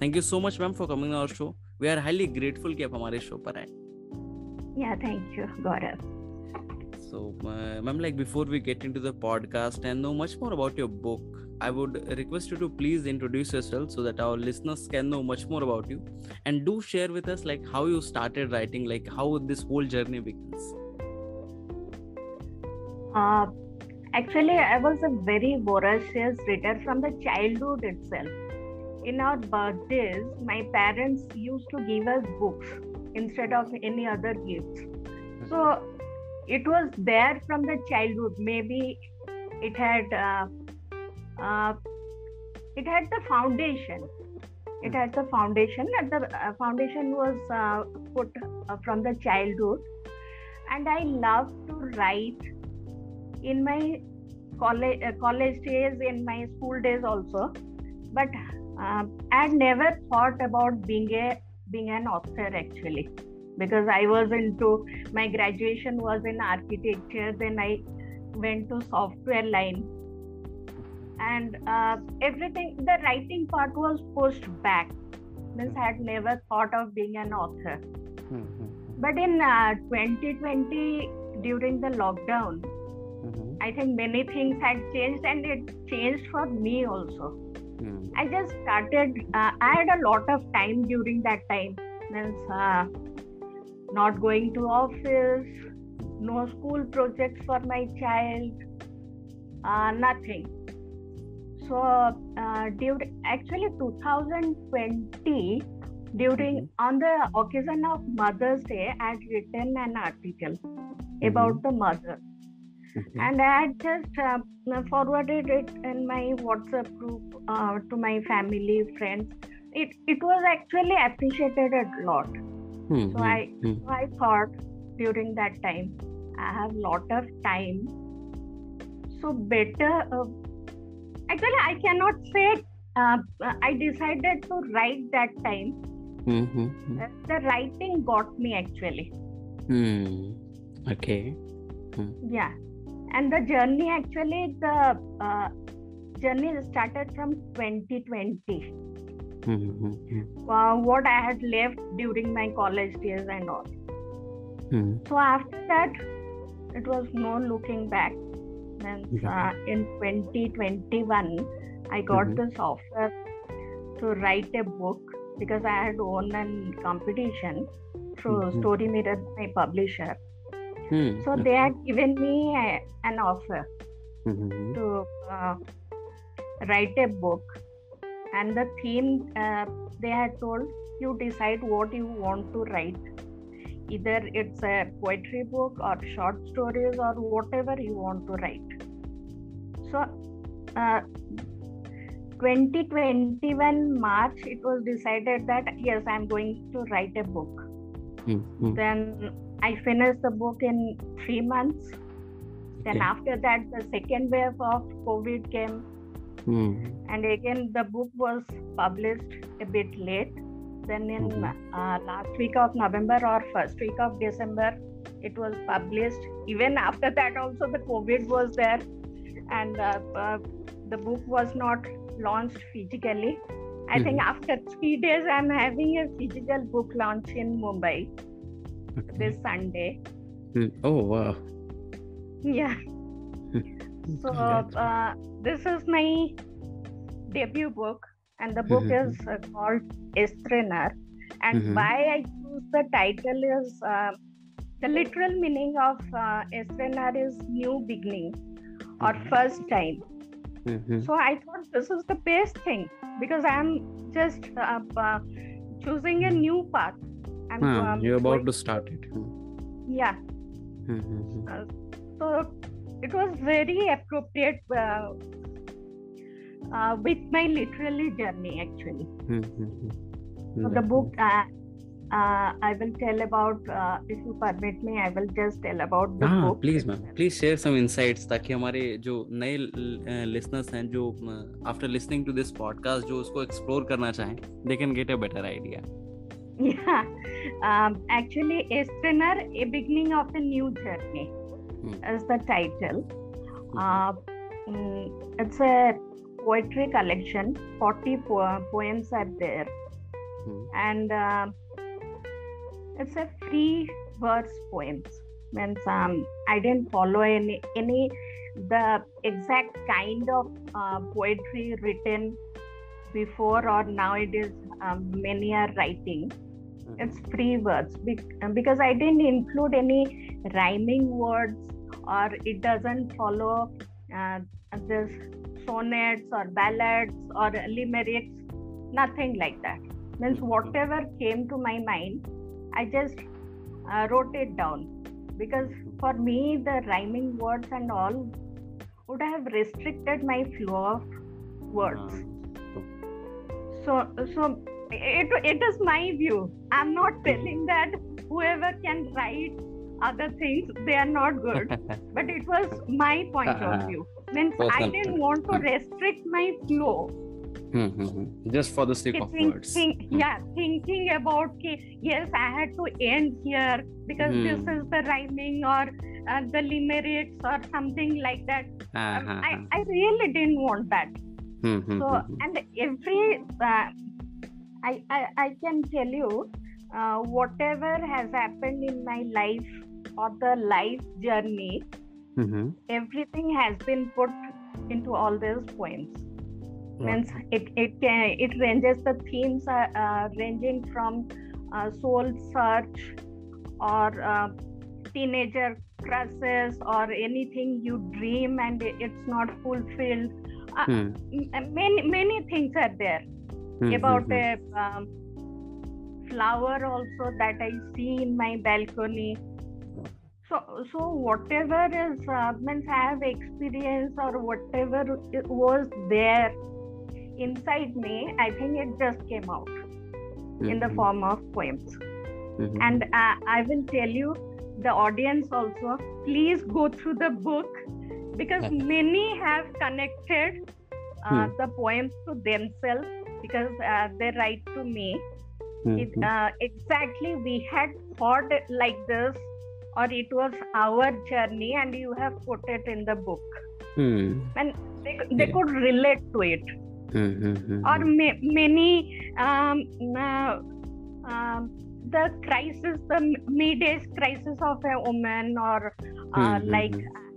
Thank you so much, ma'am, for coming on our show. We are highly grateful कि आप हमारे show पर आए. Yeah, thank you, Gaurav. So, uh, ma'am, like before we get into the podcast and know much more about your book, I would request you to please introduce yourself so that our listeners can know much more about you, and do share with us like how you started writing, like how this whole journey begins. Uh, actually, I was a very voracious reader from the childhood itself. in our birthdays, my parents used to give us books instead of any other gifts. So it was there from the childhood. Maybe it had uh, uh, it had the foundation. It had the foundation, and the uh, foundation was uh, put uh, from the childhood. And I love to write in my college uh, college days, in my school days also. But um, I never thought about being a being an author actually because I was into my graduation was in architecture. Then I went to software line, and uh, everything. The writing part was pushed back. Means I had never thought of being an author. But in uh, 2020, during the lockdown, I think many things had changed, and it changed for me also. I just started. Uh, I had a lot of time during that time. Means uh, not going to office, no school projects for my child, uh, nothing. So uh, during actually 2020, during on the occasion of Mother's Day, I had written an article about the mother and I had just uh, forwarded it in my WhatsApp group uh, to my family, friends. It it was actually appreciated a lot. So I so I thought during that time I have lot of time. So better. Uh, actually, I cannot say. Uh, I decided to write that time. Uh, the writing got me actually. Hmm. Okay. Yeah, and the journey actually the uh, journey started from 2020 uh, what i had left during my college days and all. So after that it was no looking back. And uh, in 2021 i got Mhm. this offer to write a book because i had won a competition through Mhm. StoryMirror my publisher so they had given me a, an offer to uh, write a book. And the theme uh, they had told you decide what you want to write. Either it's a poetry book or short stories or whatever you want to write. So uh, 2021 march it was decided that yes i'm going to write a book. Then i finished the book in 3 months. Then Okay. after that the second wave of covid came. And again the book was published a bit late. Then in Mhm. uh, last week of november or first week of december it was published. Even after that also the covid was there. And uh, uh, the book was not launched physically. I think after three days i'm having a physical book launch in mumbai this sunday Oh wow. yeah so uh, this is my debut book and the book Mhm. is uh, called Estrenar and Mhm. why I choose the title is uh, the literal meaning of uh, Estrenar is new beginning or Mhm. first time Mhm. so I thought this is the best thing because I'm just uh, uh, choosing a new path I'm Ah, um, you're about going- to start it. yeah Mhm. so it was very appropriate uh, uh, with my literary journey actually. Mm-hmm. So the book uh, uh, I will tell about. Uh, if you permit me, I will just tell about the हाँ book. Ma'am itself. Please share some insights ताकि हमारे जो नए listeners हैं जो after listening to this podcast जो उसको explore करना चाहें they can get a better idea Yeah, um, actually, Estrenar, a beginning of a new journey, Hmm. is the title. Uh, mm, it's a poetry collection. Forty po- poems are there, Hmm. and uh, it's a free verse poems. Means um, I didn't follow any any the exact kind of uh, poetry written before or now it is um, many are writing it's free words. Because i didn't include any rhyming words or it doesn't follow uh, this sonnets or ballads or limericks nothing like that. Means whatever came to my mind i just uh, wrote it down. Because for me the rhyming words and all would have restricted my flow of words. So so it, it is my view i'm not telling that whoever can write other things they are not good but it was my point uh, of uh-huh. view means i didn't want to hmm. restrict my flow Mm-hmm. just for the sake think, of words think, mm-hmm. yeah thinking about ki, yes i had to end here because mm. this is the rhyming or uh, the limericks or something like that uh-huh. um, I, uh-huh. I really didn't want that mm-hmm. so and every uh, I, I, I can tell you uh, whatever has happened in my life or the life journey, mm-hmm. everything has been put into all these poems. Means it it can it ranges the themes are uh, ranging from uh, soul search or uh, teenager crushes or anything you dream and it's not fulfilled. Uh, hmm. Many many things are there mm-hmm. about hmm. a um, flower also that I see in my balcony. So, so whatever is uh, means I have experience or whatever was there inside me, I think it just came out mm-hmm. in the hmm. form of poems. Mm-hmm. And uh, I will tell you, the audience also, please go through the book because many have connected uh, hmm. the poems to themselves because uh, they write to me. Mm-hmm. It, uh, exactly, we had thought like this, or it was our journey, and you have put it in the book. Mm. And they, they yeah. could relate to it. Mm-hmm. Or ma- many um, uh, um, the crisis, the midday crisis of a woman, or uh, mm-hmm. like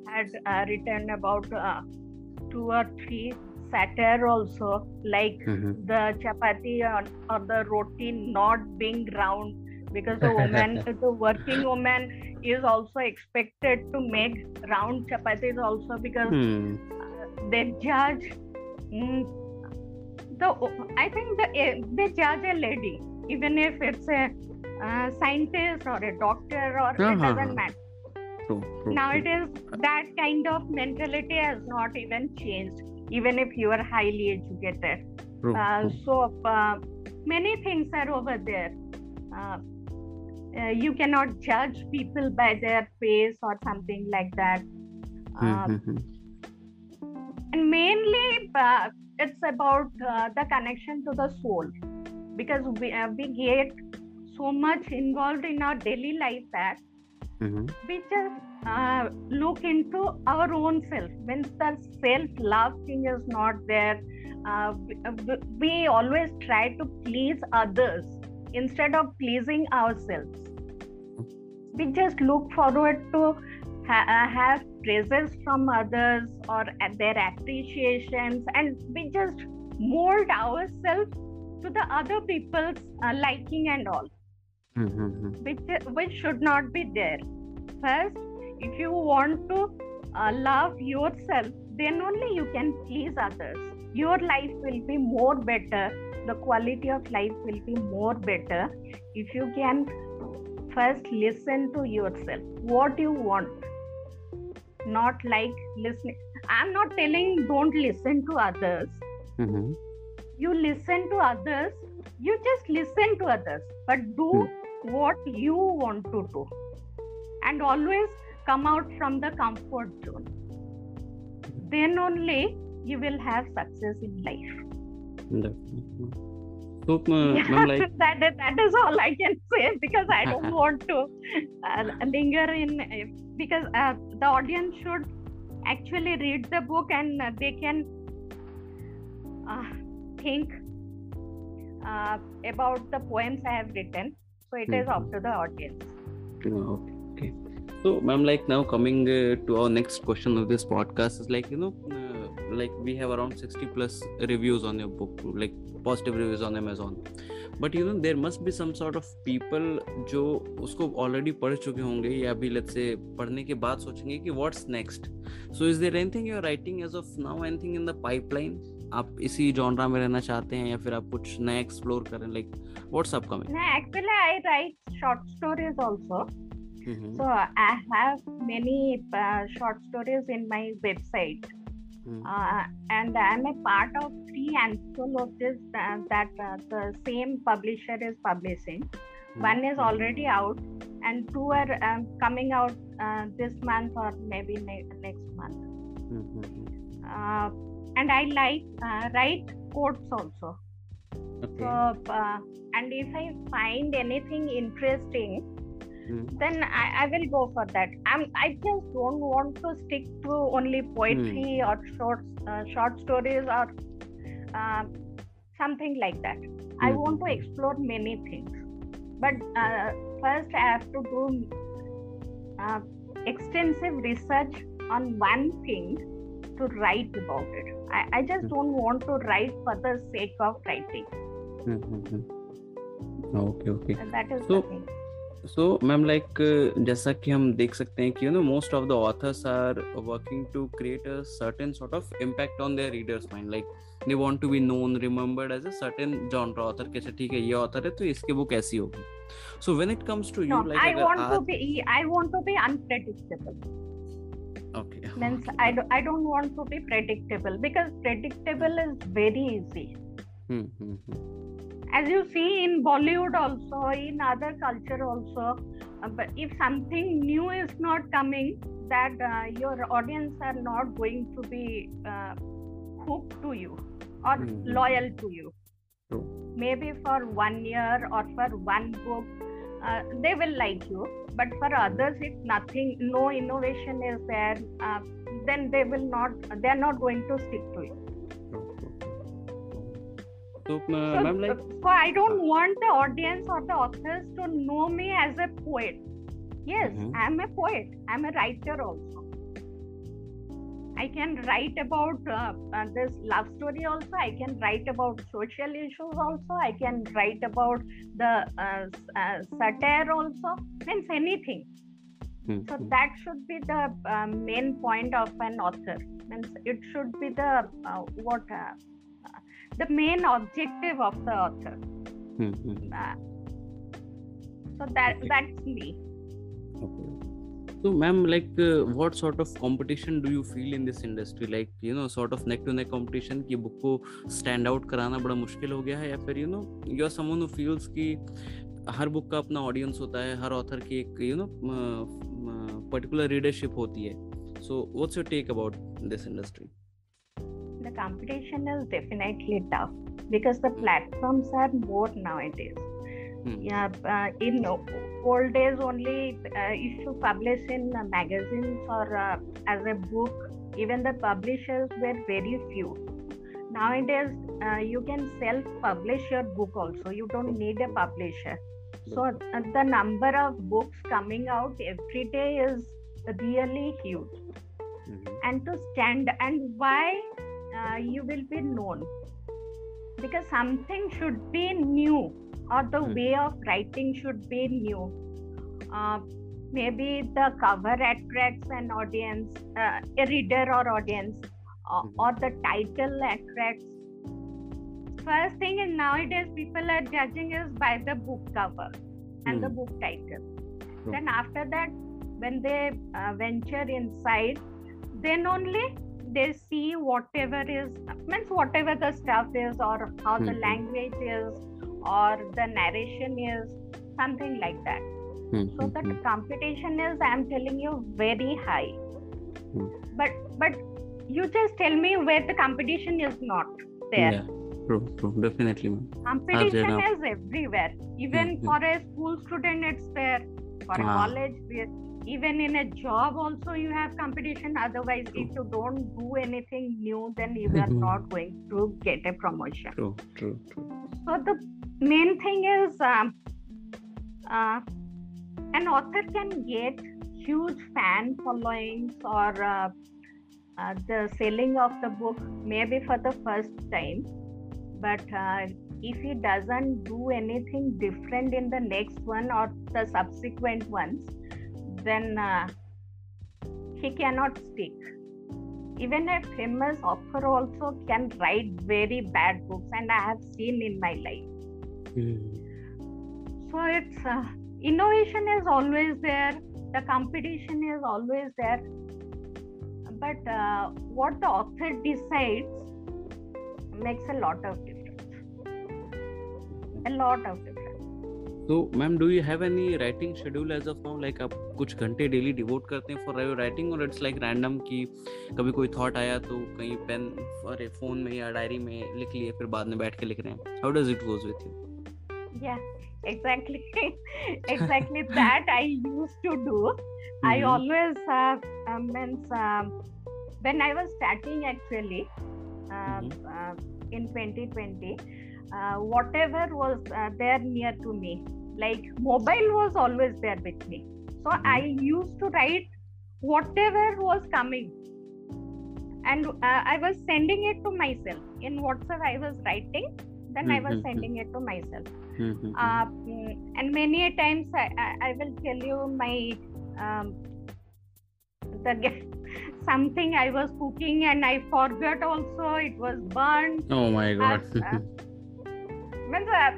I had uh, written about uh, two or three satire also like mm-hmm. the chapati or, or, the roti not being round because the woman the working woman is also expected to make round chapatis also because hmm. Uh, they judge mm, the i think the, eh, they judge a lady even if it's a uh, scientist or a doctor or uh-huh. it doesn't matter True, true, Nowadays, true. that kind of mentality has not even changed even if you are highly educated. True, uh, so uh, many things are over there. Uh, you cannot judge people by their face or something like that. Mm-hmm. And mainly uh, it's about uh, the connection to the soul because we, uh, we get so much involved in our daily life that Mhm. we just uh, look into our own self. When the self love thing is not there uh, we, uh, always try to please others instead of pleasing ourselves. We just look forward to ha- uh, have praises from others or at their appreciations and we just mold ourselves to the other people's uh, liking and all mm-hmm. which which should not be there. First if you want to uh, love yourself then only you can please others. Your life will be more better. The quality of life will be more better if you can first listen to yourself. What you want. Not like listening. I'm not telling don't listen to others. Mm-hmm. you listen to others you just listen to others, but do Hmm. what you want to do. And always come out from the comfort zone. Then only you will have success in life. Definitely. So, uh, Yeah, like, that, is- that is all I can say because I don't want to uh, linger in uh, because uh, the audience should actually read the book and uh, they can uh, think uh, about the poems I have written. So it mm-hmm. is Mhm. up to the audience. uh, okay. So, ma'am, like now coming uh, to our next question of this podcast is like you know, uh, like we have around sixty plus reviews on your book, like positive reviews on Amazon. But you know, there must be some sort of people जो उसको already पढ़ चुके होंगे या अभी let's say पढ़ने के बाद सोचेंगे कि what's next. So, is there anything you're writing as of now? Anything in the pipeline? आप इसी जॉनरा में रहना चाहते हैं या फिर आप कुछ नया एक्सप्लोर करें लाइक व्हाट्स अपकमिंग मैं actually I write short stories also so I have many short stories in my website and I am a part of three anthologies that the same publisher is publishing one is already out and two are coming out this month और maybe next month and I like uh, write quotes also. Okay. So, uh, and if I find anything interesting, Hmm. then I, I will go for that. I'm, I just don't want to stick to only poetry or short uh, short stories or uh, something like that. I Hmm. want to explore many things, but uh, first I have to do uh, extensive research on one thing to write about it. I, I just Hmm. don't want to write for the sake of writing. Okay okay thing. So ma'am like जैसा कि हम देख सकते हैं कि you know most of the authors are working to create a certain sort of impact on their readers mind like they want to be known remembered as a certain genre author कैसे ठीक है ये author है तो इसकी book ऐसी होगी so when it comes to you like I अगर want to आज be I want to okay Means I do, I don't want to be predictable because predictable is very easy. As you see in Bollywood also, in other culture also, uh, but if something new is not coming, that uh, your audience are not going to be uh, hooked to you or Mhm. loyal to you. True. Maybe for one year or for one book, uh, they will like you but for others if nothing no innovation is there uh, then they will not they are not going to stick to you. So, uh, so, like, uh, so i don't want the audience or the authors to know me as a poet. Yes mm-hmm. i'm a poet. I'm a writer also. I can write about uh, uh, this love story also. I can write about social issues also. I can write about the uh, uh, satire also. Means anything. So that should be the uh, main point of an author. Means it should be the uh, what uh, uh, the main objective of the author. Uh, so that Okay. that's me. So, ma'am, like, uh, what sort of competition do you feel in this industry? Like, you know, sort of neck to neck competition कि book को stand out कराना बड़ा मुश्किल हो गया है या फिर you know, you are someone who feels कि हर बुक का अपना ऑडियंस होता है हर ऑथर की एक यू नो पर्टिकुलर रीडरशिप होती है so what's your take about this industry The competition is definitely tough because the platforms are more nowadays. Hmm. Yeah, uh, in old days only uh, if you publish in uh, magazines or uh, as a book, even the publishers were very few. Nowadays, uh, you can self-publish your book also. You don't need a publisher. So uh, the number of books coming out every day is really huge. And to stand and why uh, you will be known because something should be new or the Hmm. way of writing should be new. Uh, maybe the cover attracts an audience, uh, a reader or audience, or, Mhm. or the title attracts. First thing is nowadays people are judging is by the book cover and the Hmm. book title. True. Then after that, when they uh, venture inside, then only they see whatever is means whatever the stuff is or how the Mhm. language is or the narration is something like that Hmm, so hmm, that hmm. competition is i'm telling you very high Hmm. but but you just tell me where the competition is not there Yeah, true, true, definitely, ma'am. competition is everywhere even Mhm. for a school student it's there for a Ah. college there even in a job also you have competition otherwise if you don't do anything new then you are not going to get a promotion True, true, true. so the main thing is um, uh, an author can get huge fan followings or uh, uh, the selling of the book maybe for the first time but uh, if he doesn't do anything different in the next one or the subsequent ones then uh, he cannot stick. Even a famous author also can write very bad books and i have seen in my life Hmm. so it's uh, innovation is always there the competition is always there but uh, what the author decides makes a lot of difference a lot of difference तो ma'am do you have any writing schedule as of now like आप कुछ घंटे daily devote करते हैं for writing और it's like random कि कभी कोई थॉट आया तो कहीं पेन अरे फ़ोन में या डायरी में लिख लिए फिर बाद में बैठ के लिख रहे हैं how does it goes with you yeah exactly exactly that i used to do i Mhm. always uh, uh, means um, when i was starting actually uh, Mhm. uh, in 2020 uh, whatever was uh, there near to me like mobile was always there with me so Mhm. i used to write whatever was coming and uh, i was sending it to myself in whatsapp i was writing then i was Mhm. sending it to myself Mm-hmm. uh, mm, and many a times I, I, I will tell you my um, the something I was cooking and I forgot also it was burnt. oh my god uh, Means, uh,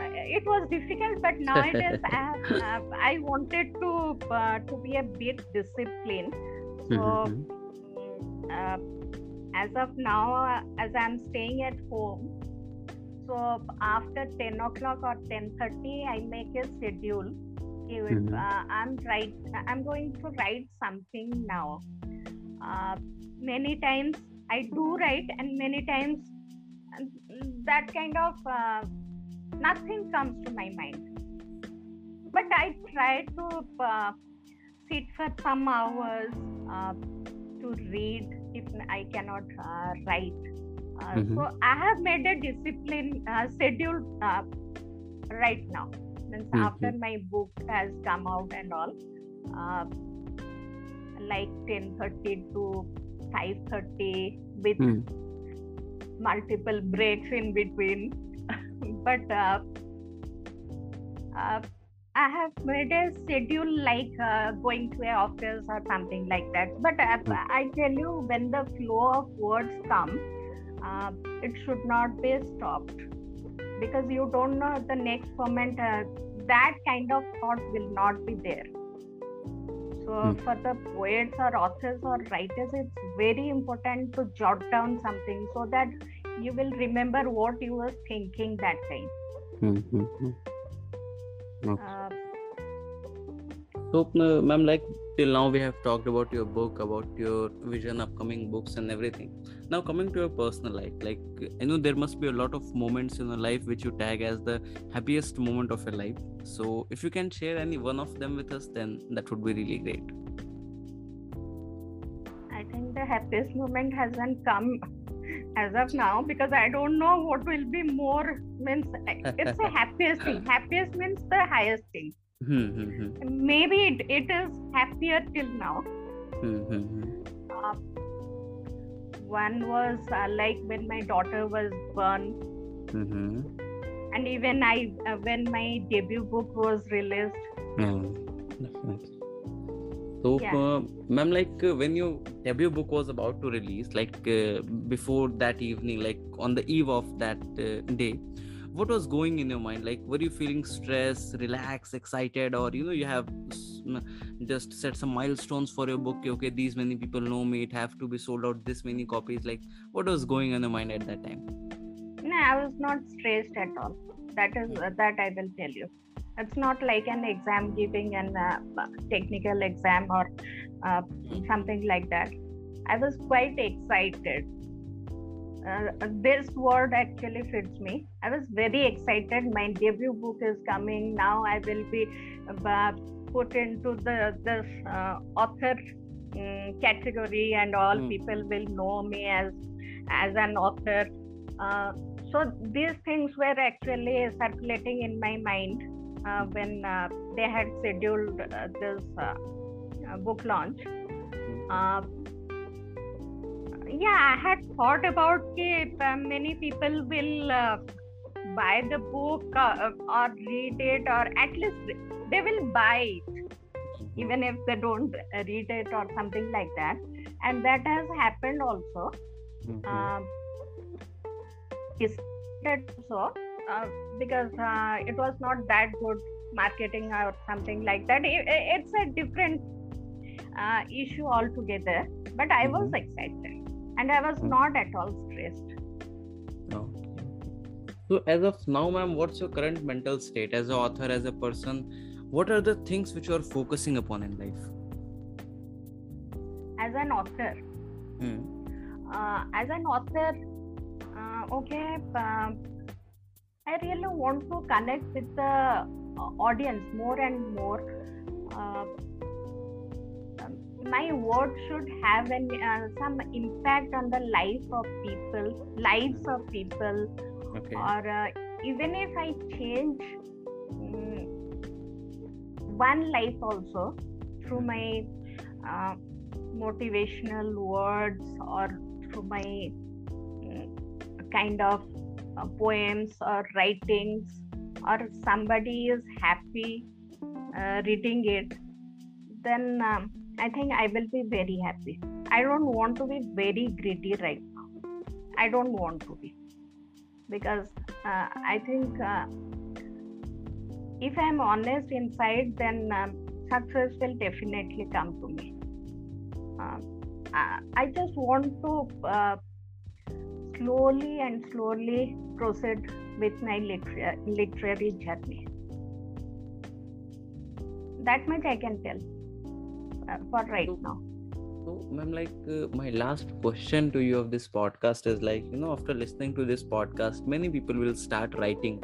it was difficult, but nowadays I, have, uh, I wanted to uh, to be a bit disciplined. So Mhm. mm, uh, as of now, as I'm staying at home, so after 10 o'clock or 10:30, I make a schedule. Mhm. uh, I'm right. I'm going to write something now. Uh, many times I do write, and many times that kind of uh, nothing comes to my mind. But I try to uh, sit for some hours uh, to read if I cannot uh, write. Uh, Mhm. So I have made a discipline uh, schedule uh, right now. Means Mhm. after my book has come out and all, like ten thirty to five thirty with Hmm. multiple breaks in between. but uh, uh, I have made a schedule like uh, going to a office or something like that. But uh, Hmm. I tell you, when the flow of words come, uh, it should not be stopped because you don't know the next moment uh, that kind of thought will not be there. So Hmm. for the poets or authors or writers, it's very important to jot down something so that you will remember what you were thinking that time. Mhm. Uh, So, uh, ma'am, like till now we have talked about your book, about your vision, upcoming books, and everything. Now, coming to your personal life, like I know there must be a lot of moments in your life which you tag as the happiest moment of your life. So, if you can share any one of them with us, then that would be really great. I think the happiest moment hasn't come as of now because I don't know what will be more means it's the happiest thing. Happiest means the highest thing. Hmm, hmm, hmm. Maybe it, it is happier till now. Hmm, hmm, hmm. Uh, one was uh, like when my daughter was born, Mhm. and even I uh, when my debut book was released. Yeah, definitely. So, Yeah. uh, ma'am, like uh, when your debut book was about to release, like uh, before that evening, like on the eve of that uh, day, what was going in your mind? Like were you feeling stressed relaxed excited or you know you have just set some milestones for your book? Okay these many people know me it have to be sold out this many copies. Like what was going in your mind at that time? No i was not stressed at all. That is uh, that i will tell you. It's not like an exam giving an uh, technical exam or uh, something like that. I was quite excited uh, this word actually fits me. I was very excited. My debut book is coming now. I will be uh, put into the this uh, author um, category, and all mm. people will know me as as an author. Uh, so these things were actually circulating in my mind uh, when uh, they had scheduled this book launch. Yeah i had thought about it. Uh, many people will uh, buy the book uh, or read it or at least they will buy it even if they don't read it or something like that. And that has happened also. Mm-hmm. Um, is that so? Uh, because uh, it was not that good marketing or something like that. It, it's a different uh, issue altogether but i was mm-hmm. excited and I was not at all stressed. Okay. So, as of now, ma'am, what's your current mental state as an author, as a person? What are the things which you are focusing upon in life? As an author, hmm. uh, as an author, uh, okay, uh, I really want to connect with the audience more and more uh, my word should have an uh, some impact on the life of people lives of people okay. or uh, even if i change um, one life also through my uh, motivational words or through my um, kind of uh, poems or writings or somebody is happy uh, reading it then um, I think I will be very happy. I don't want to be very greedy right now. I don't want to be. Because uh, I think uh, if I'm honest inside, then um, success will definitely come to me. Uh, I just want to uh, slowly and slowly proceed with my liter- literary journey. That much I can tell for right now. So ma'am like uh, my last question to you of this podcast is like you know after listening to this podcast many people will start writing.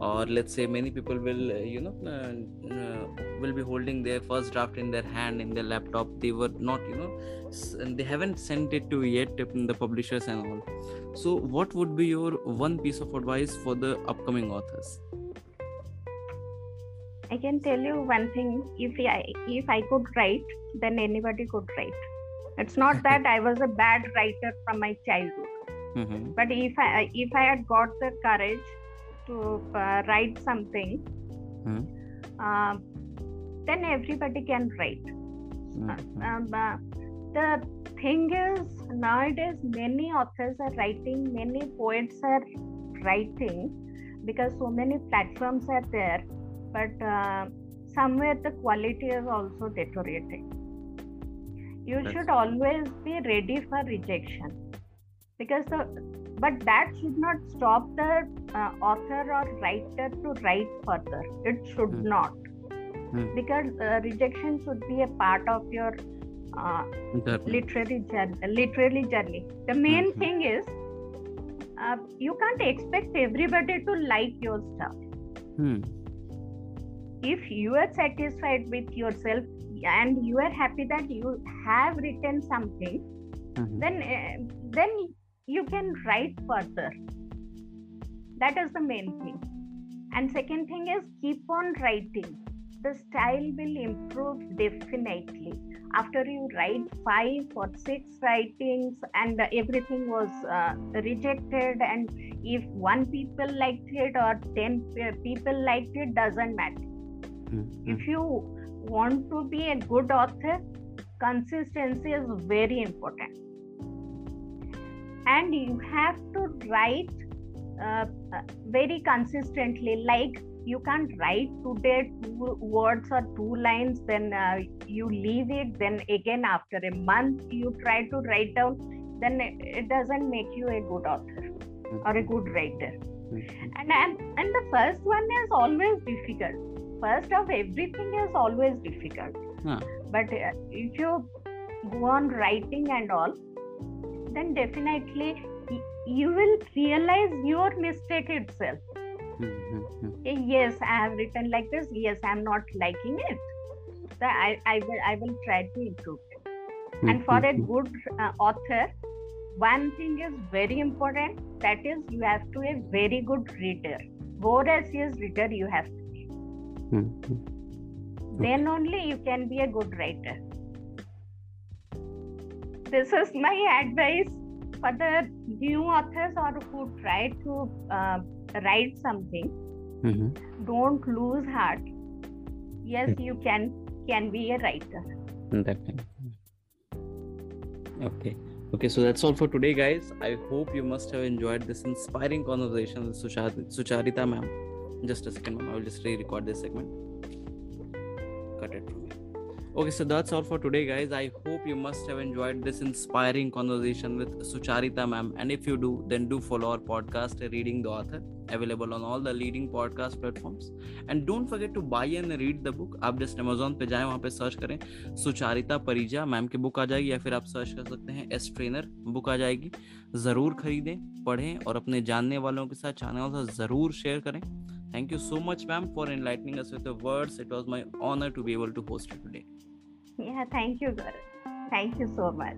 Or let's say many people will uh, you know uh, uh, will be holding their first draft in their hand in their laptop. They were not you know they haven't sent it to yet the publishers and all. So what would be your one piece of advice for the upcoming authors I can tell you one thing: if I if I could write, then anybody could write. It's not that I was a bad writer from my childhood, mm-hmm. but if I if I had got the courage to uh, write something, mm-hmm. uh, then everybody can write. Mm-hmm. Um, uh, the thing is, nowadays many authors are writing, many poets are writing, because so many platforms are there but uh, somewhere the quality is also deteriorating. You That's should always be ready for rejection. Because the but that should not stop the uh, author or writer to write further. It should mm. not. Mm. because uh, rejection should be a part of your uh, literary journey literary journey. The main mm-hmm. thing is uh, you can't expect everybody to like your stuff. Hmm if you are satisfied with yourself and you are happy that you have written something mm-hmm. then uh, then you can write further. That is the main thing. And second thing is keep on writing. The style will improve definitely. After you write five or six writings and everything was uh, rejected and if one people liked it or 10 people liked it doesn't matter Mm-hmm. If you want to be a good author, consistency is very important. And you have to write uh, uh, very consistently. Like you can't write today two words or two lines then uh, you leave it. Then again after a month you try to write down. Then it doesn't make you a good author or a good writer. And, and and the first one is always difficult first of everything is always difficult. Huh. but uh, if you go on writing and all then definitely y- you will realize your mistake itself. Mhm. Eh, yes i have written like this. Yes i'm not liking it. So i i will i will try to improve it. And for a good uh, author one thing is very important. That is you have to be a very good reader. Voracious reader you have to Mhm. then only you can be a good writer this is my advice for the new authors or who try to uh, write something Mhm. don't lose heart yes you can can be a writer Definitely. Okay. Okay, so that's all for today, guys. I hope you must have enjoyed this inspiring conversation with Suchar- Sucharita ma'am. Just a second, ma'am. I will just re-record this segment. Cut it from here. Okay, so that's all for today, guys. I hope you must have enjoyed this inspiring conversation with Sucharita ma'am. And if you do, then do follow our podcast, Reading the Author, available on all the leading podcast platforms. And don't forget to buy and read the book. आप just Amazon पे जाएँ वहाँ पे search करें Sucharita Parija ma'am की book आ जाएगी या फिर आप सर्च कर सकते हैं एस ट्रेनर बुक आ जाएगी ज़रूर खरीदें पढ़ें और अपने जानने वालों के साथ चैनल से ज़रूर शेयर करें Thank you so much, ma'am, for enlightening us with the words. It was my honor to be able to host you today. Yeah, thank you, Gaurav. Thank you so much.